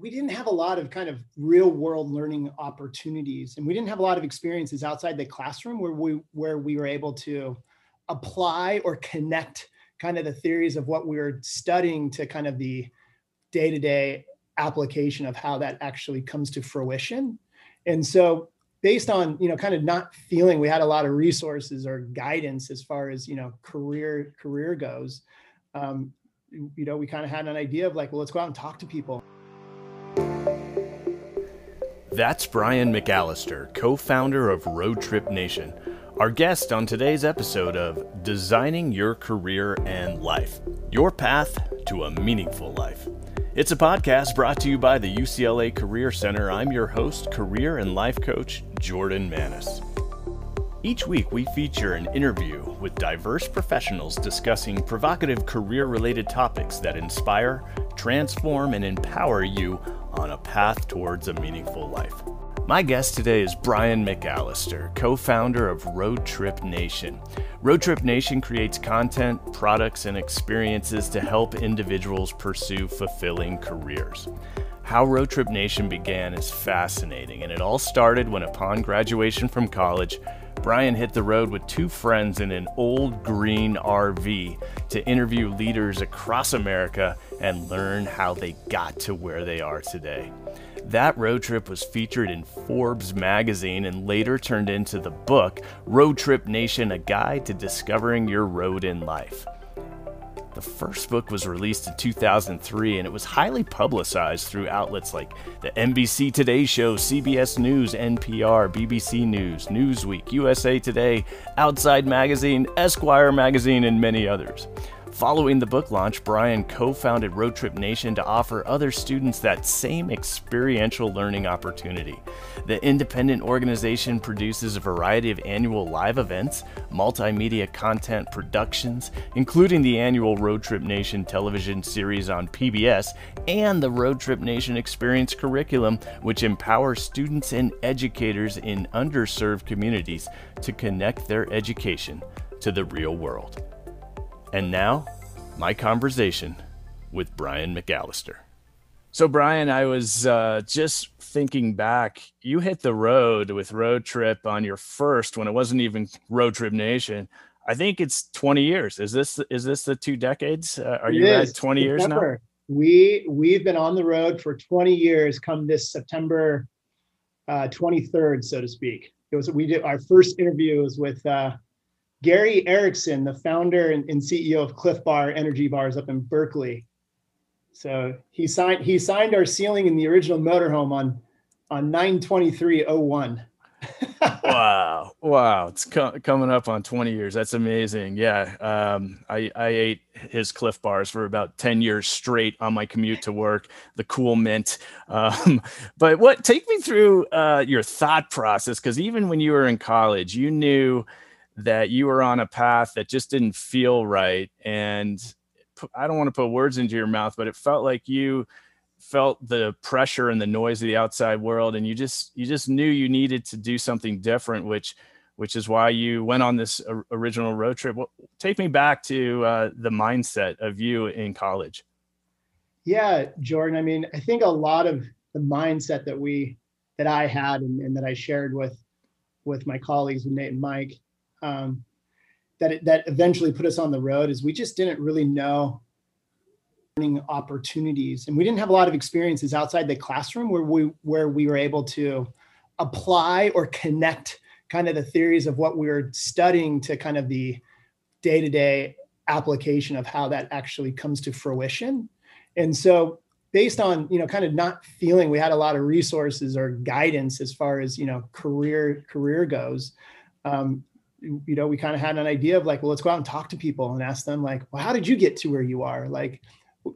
we didn't have a lot of kind of real world learning opportunities and we didn't have a lot of experiences outside the classroom where we where we were able to apply or connect kind of the theories of what we were studying to kind of the day-to-day application of how that actually comes to fruition. And so based on you know kind of not feeling we had a lot of resources or guidance as far as you know career career goes um, you know we kind of had an idea of like well let's go out and talk to people that's brian mcallister co-founder of road trip nation our guest on today's episode of designing your career and life your path to a meaningful life it's a podcast brought to you by the UCLA Career Center. I'm your host, career and life coach, Jordan Manis. Each week, we feature an interview with diverse professionals discussing provocative career related topics that inspire, transform, and empower you on a path towards a meaningful life. My guest today is Brian McAllister, co founder of Road Trip Nation. Road Trip Nation creates content, products, and experiences to help individuals pursue fulfilling careers. How Road Trip Nation began is fascinating, and it all started when, upon graduation from college, Brian hit the road with two friends in an old green RV to interview leaders across America and learn how they got to where they are today. That road trip was featured in Forbes magazine and later turned into the book Road Trip Nation A Guide to Discovering Your Road in Life. The first book was released in 2003 and it was highly publicized through outlets like the NBC Today Show, CBS News, NPR, BBC News, Newsweek, USA Today, Outside Magazine, Esquire Magazine, and many others. Following the book launch, Brian co founded Road Trip Nation to offer other students that same experiential learning opportunity. The independent organization produces a variety of annual live events, multimedia content productions, including the annual Road Trip Nation television series on PBS and the Road Trip Nation Experience curriculum, which empowers students and educators in underserved communities to connect their education to the real world. And now, my conversation with Brian McAllister. So, Brian, I was uh, just thinking back. You hit the road with Road Trip on your first when it wasn't even Road Trip Nation. I think it's 20 years. Is this is this the two decades? Uh, are it you is. at 20 years September. now? We we've been on the road for 20 years. Come this September uh, 23rd, so to speak. It was we did our first interview was with uh, Gary Erickson, the founder and, and, CEO of Clif Bar Energy Bars up in Berkeley. So he signed he signed our ceiling in the original motorhome on on 92301. wow. Wow. It's co- coming up on 20 years. That's amazing. Yeah. Um, I, I ate his Clif Bars for about 10 years straight on my commute to work, the cool mint. Um, but what, take me through uh, your thought process. Cause even when you were in college, you knew that you were on a path that just didn't feel right and i don't want to put words into your mouth but it felt like you felt the pressure and the noise of the outside world and you just you just knew you needed to do something different which which is why you went on this original road trip. Well, take me back to uh, the mindset of you in college. Yeah jordan i mean i think a lot of the mindset that we that i had and, and that i shared with with my colleagues with nate and mike um, that it, that eventually put us on the road is we just didn't really know learning opportunities. And we didn't have a lot of experiences outside the classroom where we where we were able to apply or connect kind of the theories of what we were studying to kind of the day-to-day application of how that actually comes to fruition. And so based on you know kind of not feeling we had a lot of resources or guidance as far as you know career career goes um, you know, we kind of had an idea of like, well, let's go out and talk to people and ask them like, well, how did you get to where you are? Like,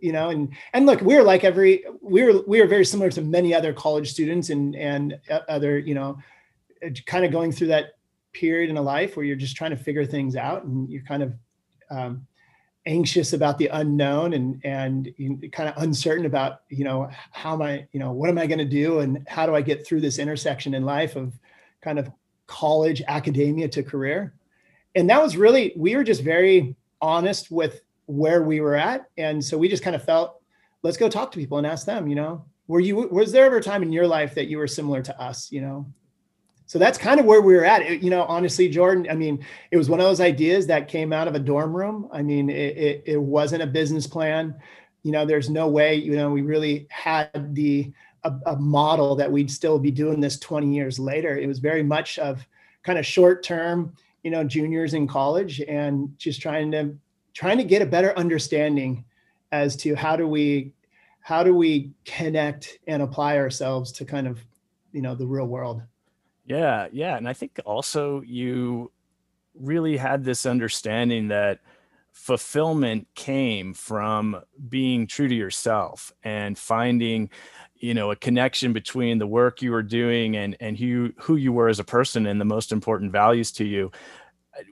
you know, and and look, we're like every we're we are very similar to many other college students and and other, you know, kind of going through that period in a life where you're just trying to figure things out and you're kind of um, anxious about the unknown and and kind of uncertain about you know how am I you know what am I going to do and how do I get through this intersection in life of kind of college academia to career. And that was really we were just very honest with where we were at. And so we just kind of felt let's go talk to people and ask them you know were you was there ever a time in your life that you were similar to us you know? So that's kind of where we were at. It, you know honestly jordan i mean it was one of those ideas that came out of a dorm room. I mean it, it, it wasn't a business plan. You know there's no way you know we really had the a, a, model that we'd still be doing this 20 years later. It was very much of kind of short term you know juniors in college and just trying to trying to get a better understanding as to how do we how do we connect and apply ourselves to kind of you know the real world. Yeah yeah and i think also you really had this understanding that fulfillment came from being true to yourself and finding you know a connection between the work you were doing and and who who you were as a person and the most important values to you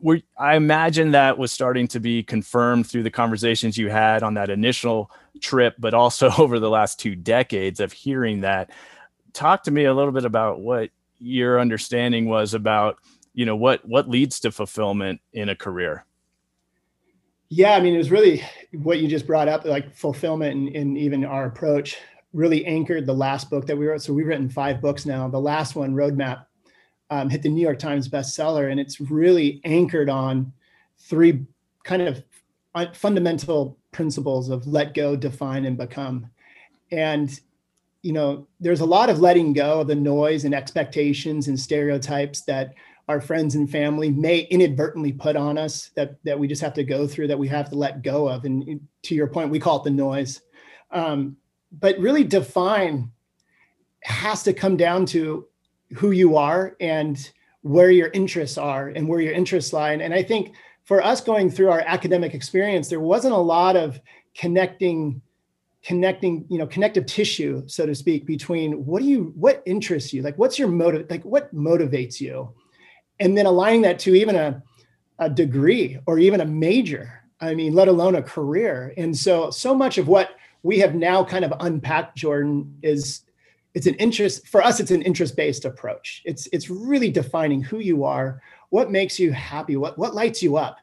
we I imagine that was starting to be confirmed through the conversations you had on that initial trip, but also over the last two decades of hearing that. Talk to me a little bit about what your understanding was about, you know, what what leads to fulfillment in a career. Yeah, I mean, it was really what you just brought up, like fulfillment and, and even our approach really anchored the last book that we wrote. So we've written five books now. The last one, Roadmap, um, hit the New York Times bestseller, and it's really anchored on three kind of fundamental principles of let go, define, and become. And you know, there's a lot of letting go of the noise and expectations and stereotypes that our friends and family may inadvertently put on us that that we just have to go through that we have to let go of and to your point we call it the noise um, but really define has to come down to who you are and where your interests are and where your interests lie. And, and I think for us going through our academic experience, there wasn't a lot of connecting connecting you know connective tissue so to speak between what do you what interests you? Like what's your motive like what motivates you? And then aligning that to even a, a degree or even a major i mean let alone a career. And so so much of what we have now kind of unpacked jordan is it's an interest for us it's an interest based approach. It's it's really defining who you are what makes you happy what what lights you up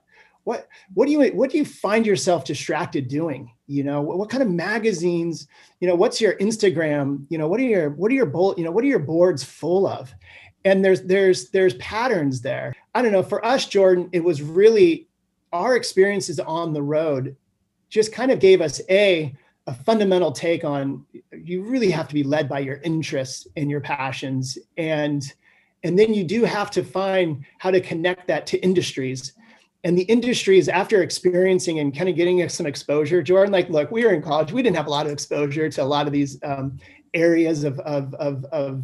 what what do you what do you find yourself distracted doing? You know what, what kind of magazines you know what's your instagram you know what are your what are your bold you know what are your boards full of? And there's there's there's patterns there. I don't know for us jordan it was really our experiences on the road just kind of gave us a a fundamental take on you really have to be led by your interests and your passions. And and then you do have to find how to connect that to industries. And the industries after experiencing and kind of getting some exposure jordan like look we were in college we didn't have a lot of exposure to a lot of these um, areas of, of, of, of,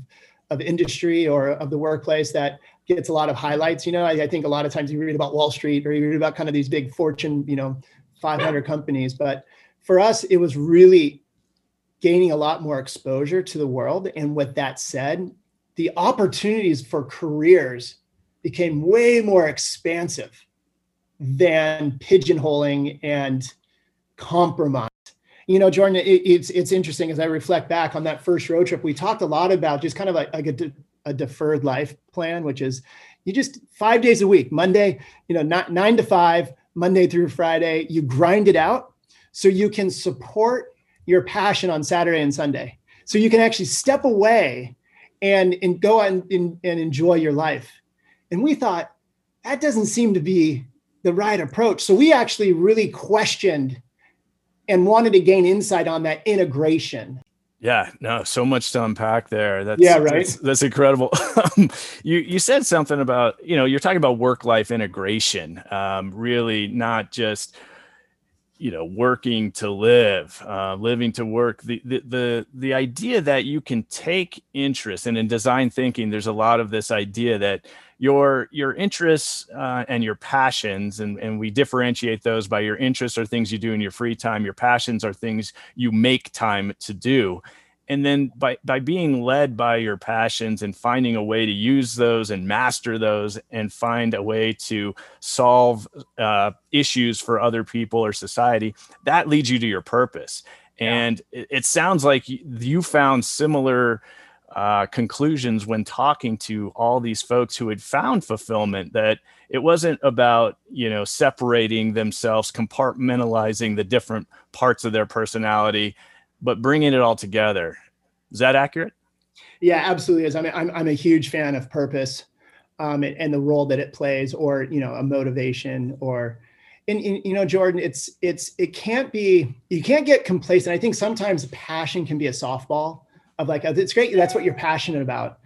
of industry or of the workplace that gets a lot of highlights. You know I, I think a lot of times you read about wall street or you read about kind of these big fortune you know 500 companies but for us, it was really gaining a lot more exposure to the world. And with that said, the opportunities for careers became way more expansive than pigeonholing and compromise. You know, Jordan, it, it's it's interesting as I reflect back on that first road trip. We talked a lot about just kind of like, like a, de- a deferred life plan, which is you just five days a week, Monday, you know, not nine to five, Monday through Friday, you grind it out so you can support your passion on Saturday and Sunday. So you can actually step away and, and go out and, and, and enjoy your life. And we thought that doesn't seem to be the right approach. So we actually really questioned and wanted to gain insight on that integration. Yeah, no, so much to unpack there. That's yeah, right. That's, that's incredible. you you said something about you know you're talking about work life integration, um, really not just you know working to live uh, living to work. The, the the the idea that you can take interest and in design thinking there's a lot of this idea that your your interests uh, and your passions and, and we differentiate those by your interests are things you do in your free time your passions are things you make time to do and then by by being led by your passions and finding a way to use those and master those and find a way to solve uh, issues for other people or society that leads you to your purpose. And it, it, sounds like you found similar uh, conclusions when talking to all these folks who had found fulfillment that it wasn't about you know separating themselves compartmentalizing the different parts of their personality but bringing it all together. Is that accurate? Yeah, absolutely is. I mean, I'm, I'm a huge fan of purpose um, and, and the role that it plays or, you know, a motivation or, and, and, you know jordan it's it's it can't be you can't get complacent i think sometimes passion can be a softball of like it's great that's what you're passionate about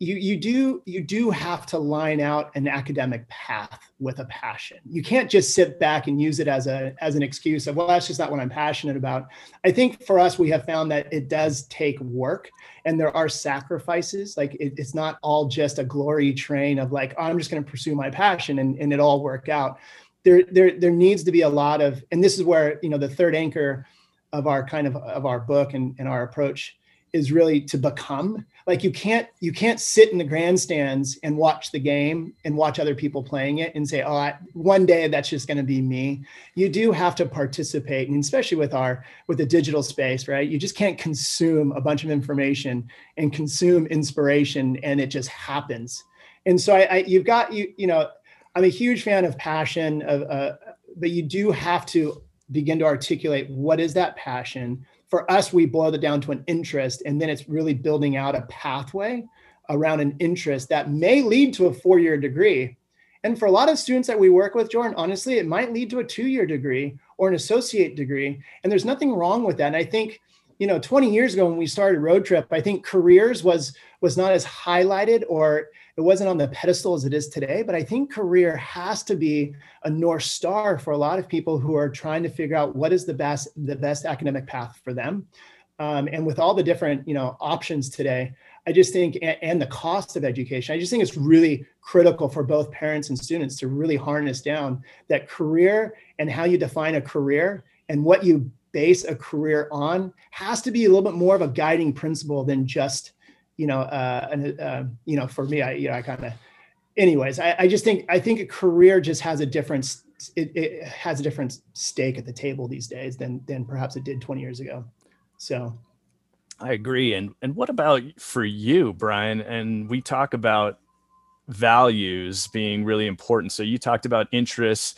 you you do you do have to line out an academic path with a passion. You can't just sit back and use it as a as an excuse of well that's just not what i'm passionate about. I think for us we have found that it does take work and there are sacrifices. Like it, it's not all just a glory train of like oh, i'm just going to pursue my passion and, and it all work out. There there there needs to be a lot of and this is where you know the third anchor of our kind of of our book and, and our approach is really to become like you can't you can't sit in the grandstands and watch the game and watch other people playing it and say oh I, one day that's just going to be me. You do have to participate and especially with our with the digital space right? You just can't consume a bunch of information and consume inspiration and it just happens. And so I, I you've got you you know i'm a huge fan of passion of uh, but you do have to begin to articulate what is that passion for us, we boiled it down to an interest, and then it's really building out a pathway around an interest that may lead to a four year degree. And for a lot of students that we work with, Jordan, honestly, it might lead to a two year degree or an associate degree. And there's nothing wrong with that. And I think, you know, 20 years ago when we started Road Trip, I think careers was was not as highlighted or it wasn't on the pedestal as it is today but i think career has to be a north star for a lot of people who are trying to figure out what is the best the best academic path for them. Um, and with all the different you know options today i just think and, and the cost of education i just think it's really critical for both parents and students to really harness down that career and how you define a career and what you base a career on has to be a little bit more of a guiding principle than just you know, uh, and, uh, you know, for me, I, you know, I kind of, anyways, I, I just think, I think a career just has a different, it, it has a different stake at the table these days than, than perhaps it did 20 years ago. So. I agree. And, and what about for you, Brian? And we talk about values being really important. So you talked about interests,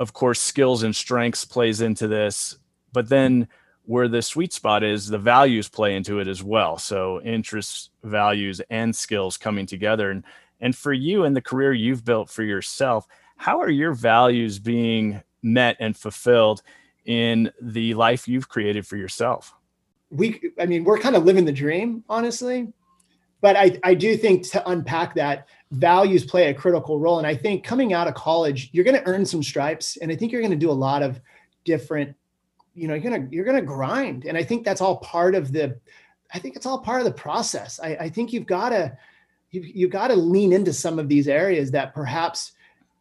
of course, skills and strengths plays into this, but then where the sweet spot is the values play into it as well. So interests values and skills coming together. And and for you and the career you've built for yourself how are your values being met and fulfilled in the life you've created for yourself? We i mean we're kind of living the dream honestly but i i do think to unpack that values play a critical role. And i think coming out of college you're going to earn some stripes and i think you're going to do a lot of different you know you're gonna you're gonna grind. And i think that's all part of the i think it's all part of the process. I, I think you've got to you've, you've got to lean into some of these areas that perhaps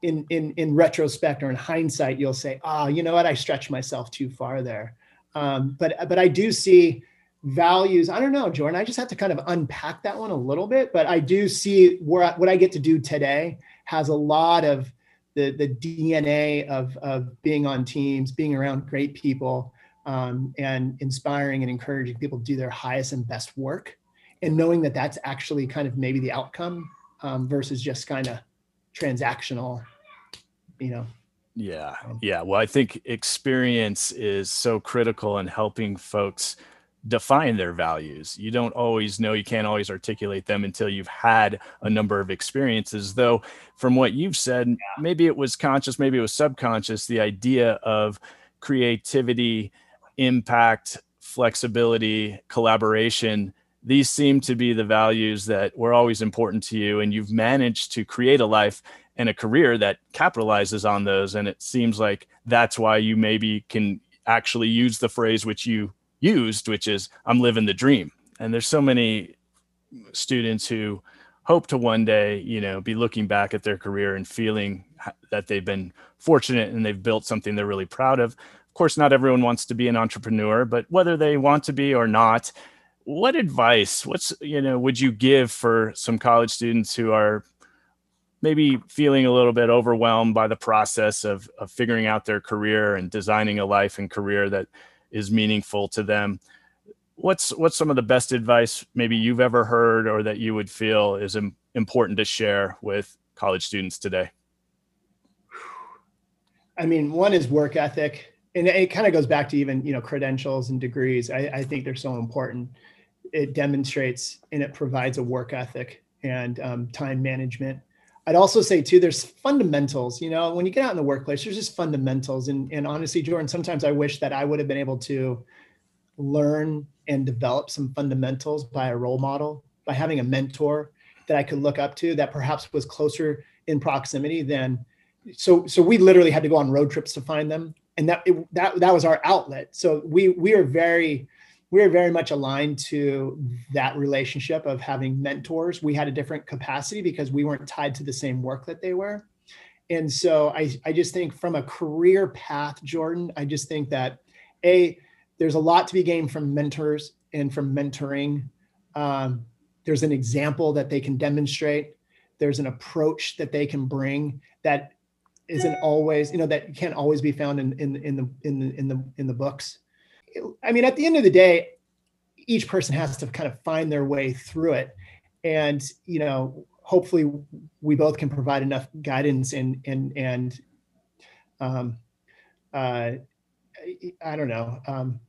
in in in retrospect or in hindsight you'll say oh you know what? I stretched myself too far there. Um, but but i do see values. I don't know jordan i just have to kind of unpack that one a little bit but i do see where what i get to do today has a lot of the the DNA of of being on teams, being around great people, um, and inspiring and encouraging people to do their highest and best work, and knowing that that's actually kind of maybe the outcome um, versus just kind of transactional, you know. Yeah, yeah. Well, I think experience is so critical in helping folks define their values. You don't always know, you can't always articulate them until you've had a number of experiences. Though, from what you've said, yeah. maybe it was conscious, maybe it was subconscious, the idea of creativity, impact, flexibility, collaboration. These seem to be the values that were always important to you, and you've managed to create a life and a career that capitalizes on those. And it seems like that's why you maybe can actually use the phrase which you used, which is I'm living the dream. And there's so many students who hope to one day, you know, be looking back at their career and feeling that they've been fortunate and they've built something they're really proud of. Of course, not everyone wants to be an entrepreneur, but whether they want to be or not, what advice, what's, you know, would you give for some college students who are maybe feeling a little bit overwhelmed by the process of, of figuring out their career and designing a life and career that is meaningful to them. What's what's some of the best advice maybe you've ever heard or that you would feel is Im- important to share with college students today? I mean one is work ethic and it kind of goes back to even you know credentials and degrees. I, I think they're so important. It demonstrates and it provides a work ethic and um, time management. I'd also say too, there's fundamentals. You know, when you get out in the workplace, there's just fundamentals. And and honestly, Jordan, sometimes I wish that I would have been able to learn and develop some fundamentals by a role model, by having a mentor that I could look up to that perhaps was closer in proximity than. So so we literally had to go on road trips to find them, and that it, that that was our outlet. So we we are very we are very much aligned to that relationship of having mentors. We had a different capacity because we weren't tied to the same work that they were. And so I, I just think from a career path, Jordan, I just think that A, there's a lot to be gained from mentors and from mentoring. Um, there's an example that they can demonstrate. There's an approach that they can bring that isn't always, you know, that can't always be found in, in, in the, in the, in the, in the books. I mean, at the end of the day, each person has to kind of find their way through it. And, you know, hopefully we both can provide enough guidance and, and, and, um, uh, I don't know, um,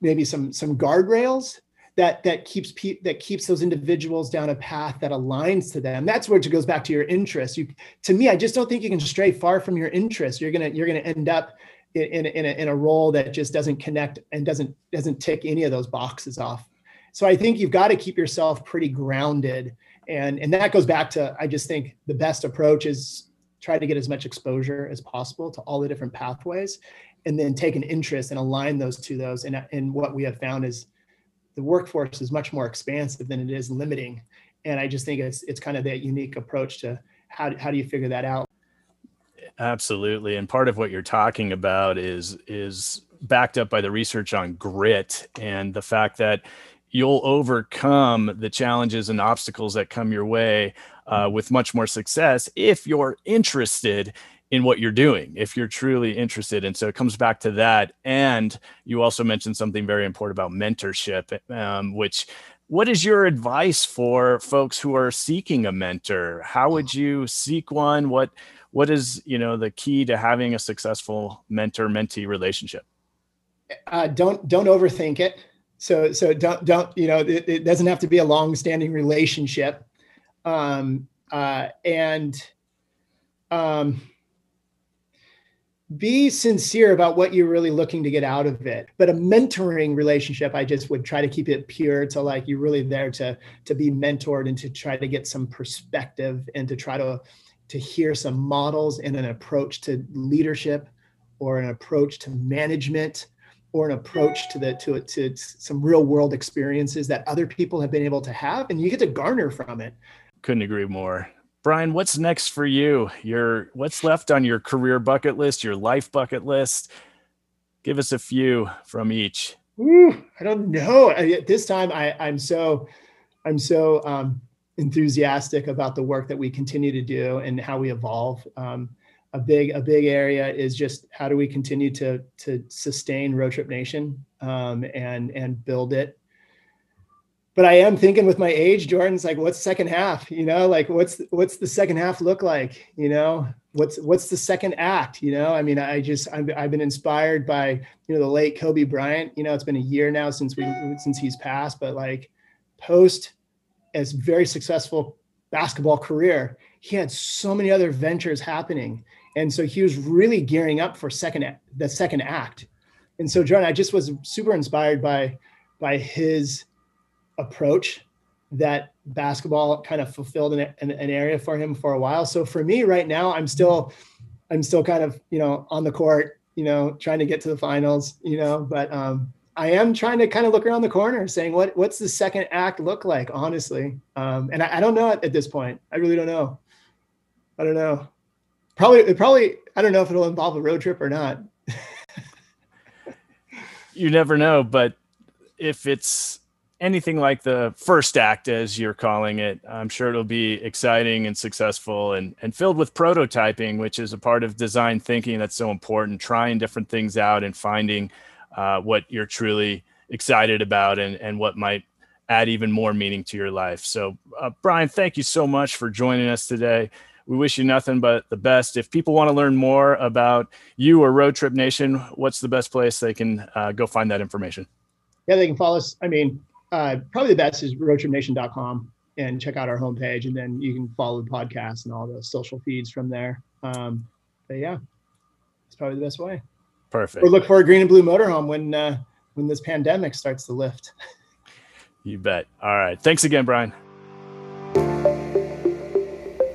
maybe some, some guardrails that, that keeps, pe- that keeps those individuals down a path that aligns to them. That's where it goes back to your interest. You, to me, I just don't think you can stray far from your interest. You're going to, you're going to end up in, in, a, in a role that just doesn't connect and doesn't doesn't tick any of those boxes off. So I think you've got to keep yourself pretty grounded, and and that goes back to I just think the best approach is try to get as much exposure as possible to all the different pathways, and then take an interest and align those to those. And and what we have found is the workforce is much more expansive than it is limiting, and I just think it's it's kind of that unique approach to how how do you figure that out Absolutely. And part of what you're talking about is is backed up by the research on grit and the fact that you'll overcome the challenges and obstacles that come your way uh, with much more success if you're interested in what you're doing, if you're truly interested. And so it comes back to that. And you also mentioned something very important about mentorship, um, which what is your advice for folks who are seeking a mentor? How would you seek one? What what is you know the key to having a successful mentor mentee relationship? Uh, don't don't overthink it. So so don't don't you know it, it doesn't have to be a long standing relationship. Um, uh, and um, be sincere about what you're really looking to get out of it. But a mentoring relationship i just would try to keep it pure to like you're really there to to be mentored and to try to get some perspective and to try to to hear some models and an approach to leadership or an approach to management or an approach to the to, to some real world experiences that other people have been able to have and you get to garner from it. Couldn't agree more. Brian what's next for you? Your what's left on your career bucket list your life bucket list? Give us a few from each. Ooh, i don't know. At this time i i'm so i'm so um enthusiastic about the work that we continue to do and how we evolve. Um, a big a big area is just how do we continue to to sustain Road Trip Nation um, and and build it. But I am thinking with my age, Jordan's like, what's second half? You know, like what's what's the second half look like? You know, what's what's the second act? You know, I mean, I just I've, I've been inspired by you know the late Kobe Bryant. You know, it's been a year now since we since he's passed, but like post as very successful basketball career, he had so many other ventures happening. And so he was really gearing up for second the second act. And so John, I just was super inspired by by his approach that basketball kind of fulfilled an, an, an, area for him for a while. So for me right now, I'm still, I'm still kind of, you know, on the court, you know, trying to get to the finals, you know, but um, I am trying to kind of look around the corner, saying what what's the second act look like, honestly. Um, and I, I, don't know at, at this point. I really don't know. I don't know. Probably, probably. I don't know if it'll involve a road trip or not. you never know, but if it's anything like the first act, as you're calling it, I'm sure it'll be exciting and successful and, and filled with prototyping, which is a part of design thinking that's so important, trying different things out and finding uh, what you're truly excited about and, and what might add even more meaning to your life. So, uh, Brian, thank you so much for joining us today. We wish you nothing but the best. If people want to learn more about you or Road Trip Nation, what's the best place they can uh, go find that information? Yeah, they can follow us. I mean, uh, probably the best is roadtripnation.com and check out our homepage, and then you can follow the podcast and all the social feeds from there. Um, but yeah, it's probably the best way. Perfect. Or look for a green and blue motorhome when uh, when this pandemic starts to lift. You bet. All right. Thanks again, Brian.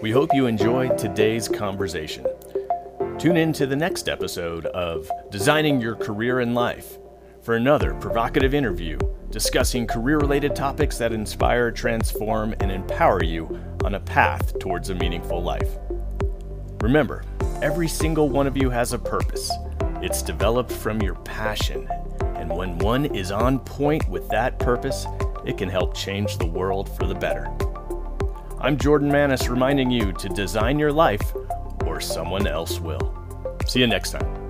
We hope you enjoyed today's conversation. Tune in to the next episode of Designing Your Career in Life for another provocative interview discussing career related topics that inspire, transform, and empower you on a path towards a meaningful life. Remember, every single one of you has a purpose. It's developed from your passion, and when one is on point with that purpose, it can help change the world for the better. I'm Jordan Manis reminding you to design your life or someone else will. See you next time.